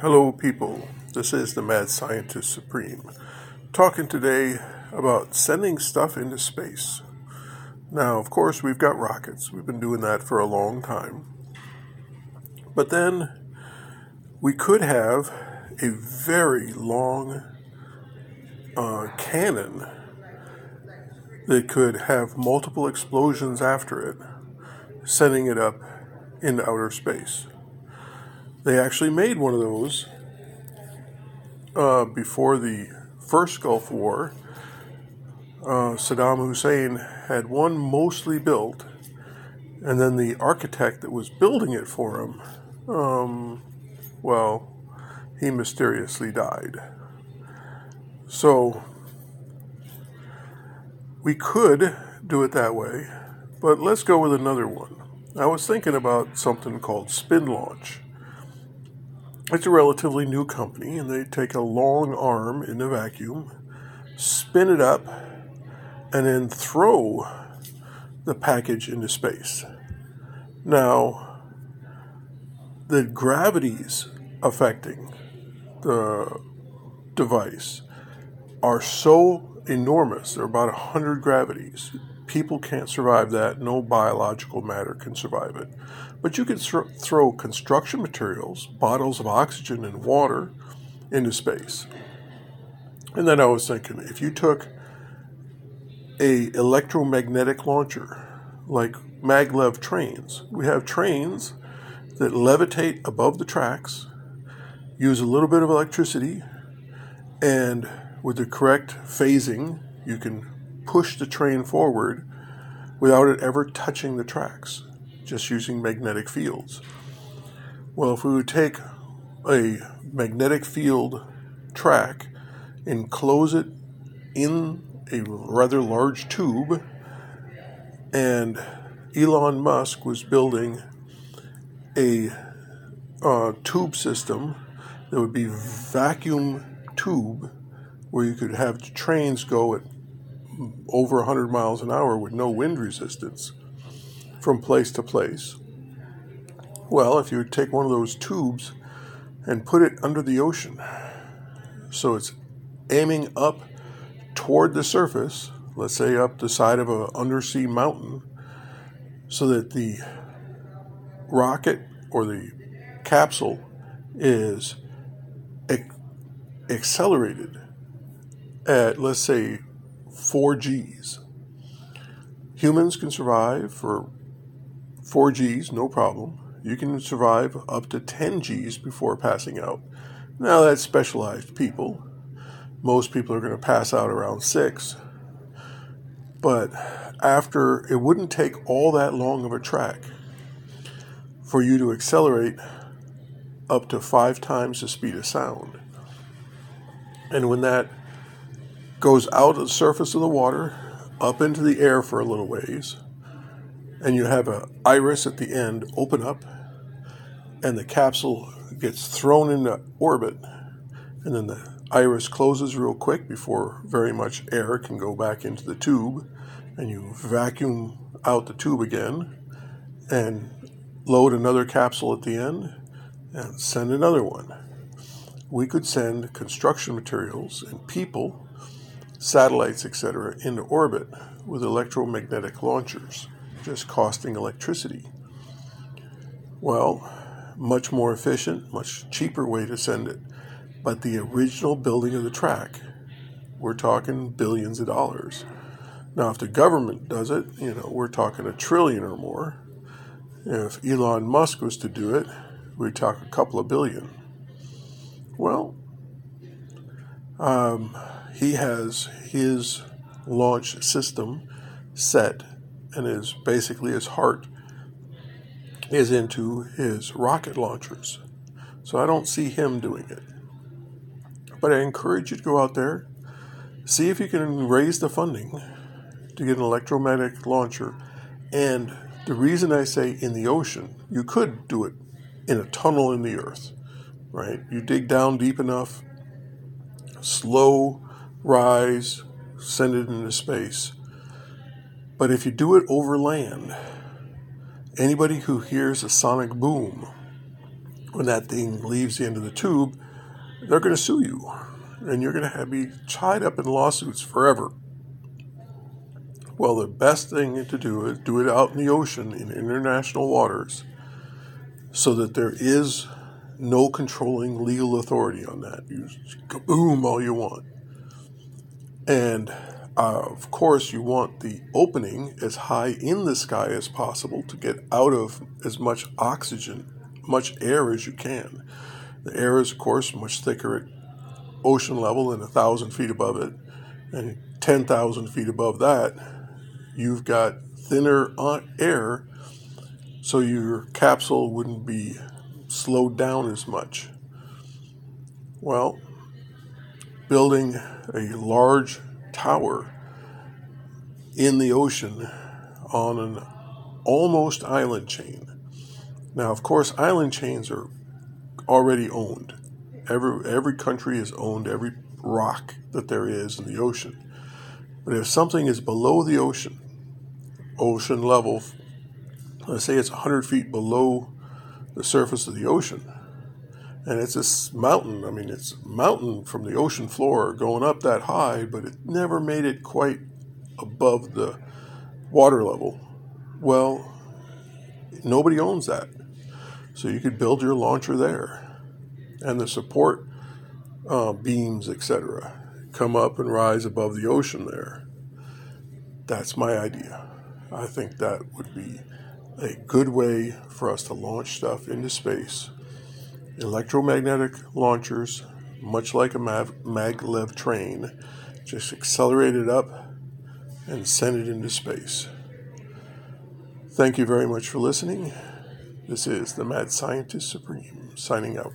Hello, people. This is the Mad Scientist Supreme, talking today about sending stuff into space. Now, of course, we've got rockets. We've been doing that for a long time. But then we could have a very long uh, cannon that could have multiple explosions after it, sending it up into outer space. They actually made one of those uh, before the first Gulf War. Uh, Saddam Hussein had one mostly built, and then the architect that was building it for him, um, well, he mysteriously died. So we could do it that way, but let's go with another one. I was thinking about something called SpinLaunch. It's a relatively new company, and they take a long arm in a vacuum, spin it up, and then throw the package into space. Now, the gravities affecting the device are so enormous. They're about 100 gravities. People can't survive that. No biological matter can survive it. But you can th- throw construction materials, bottles of oxygen, and water into space. And then I was thinking, if you took a electromagnetic launcher like maglev trains, we have trains that levitate above the tracks, use a little bit of electricity, and with the correct phasing, you can push the train forward without it ever touching the tracks just using magnetic fields. Well, if we would take a magnetic field track and close it in a rather large tube, and Elon Musk was building a uh, tube system that would be vacuum tube where you could have trains go at over 100 miles an hour with no wind resistance from place to place. Well, if you would take one of those tubes and put it under the ocean, so it's aiming up toward the surface, let's say up the side of an undersea mountain, so that the rocket or the capsule is accelerated at, let's say, 4 Gs. Humans can survive for 4 Gs, no problem. You can survive up to 10 Gs before passing out. Now, that's specialized people. Most people are going to pass out around 6. But after, it wouldn't take all that long of a track for you to accelerate up to five times the speed of sound. And when that goes out of the surface of the water, up into the air for a little ways, and you have an iris at the end open up, and the capsule gets thrown into orbit, and then the iris closes real quick before very much air can go back into the tube, and you vacuum out the tube again, and load another capsule at the end, and send another one. We could send construction materials and people, satellites, etc., into orbit with electromagnetic launchers just costing electricity. Well, much more efficient, much cheaper way to send it. But the original building of the track, we're talking billions of dollars. Now, if the government does it, you know, we're talking a trillion or more. If Elon Musk was to do it, we'd talk a couple of billion. Well, um, he has his launch system set and is basically his heart is into his rocket launchers. So I don't see him doing it. But I encourage you to go out there, see if you can raise the funding to get an electromagnetic launcher. And the reason I say in the ocean, you could do it in a tunnel in the earth, right? You dig down deep enough, slow rise, send it into space but if you do it over land, anybody who hears a sonic boom when that thing leaves the end of the tube, they're going to sue you. And you're going to be tied up in lawsuits forever. Well, the best thing to do is do it out in the ocean in international waters so that there is no controlling legal authority on that. You kaboom all you want. And uh, of course, you want the opening as high in the sky as possible to get out of as much oxygen, much air as you can. The air is, of course, much thicker at ocean level than a thousand feet above it, and 10,000 feet above that, you've got thinner air, so your capsule wouldn't be slowed down as much. Well, building a large tower in the ocean on an almost island chain. Now, of course, island chains are already owned. Every every country has owned every rock that there is in the ocean. But if something is below the ocean, ocean level, let's say it's 100 feet below the surface of the ocean, and it's this mountain. I mean, it's mountain from the ocean floor going up that high, but it never made it quite above the water level. Well, nobody owns that. So you could build your launcher there. And the support uh, beams, etc., come up and rise above the ocean there. That's my idea. I think that would be a good way for us to launch stuff into space. Electromagnetic launchers, much like a maglev train, just accelerate it up and send it into space. Thank you very much for listening. This is the Mad Scientist Supreme signing out.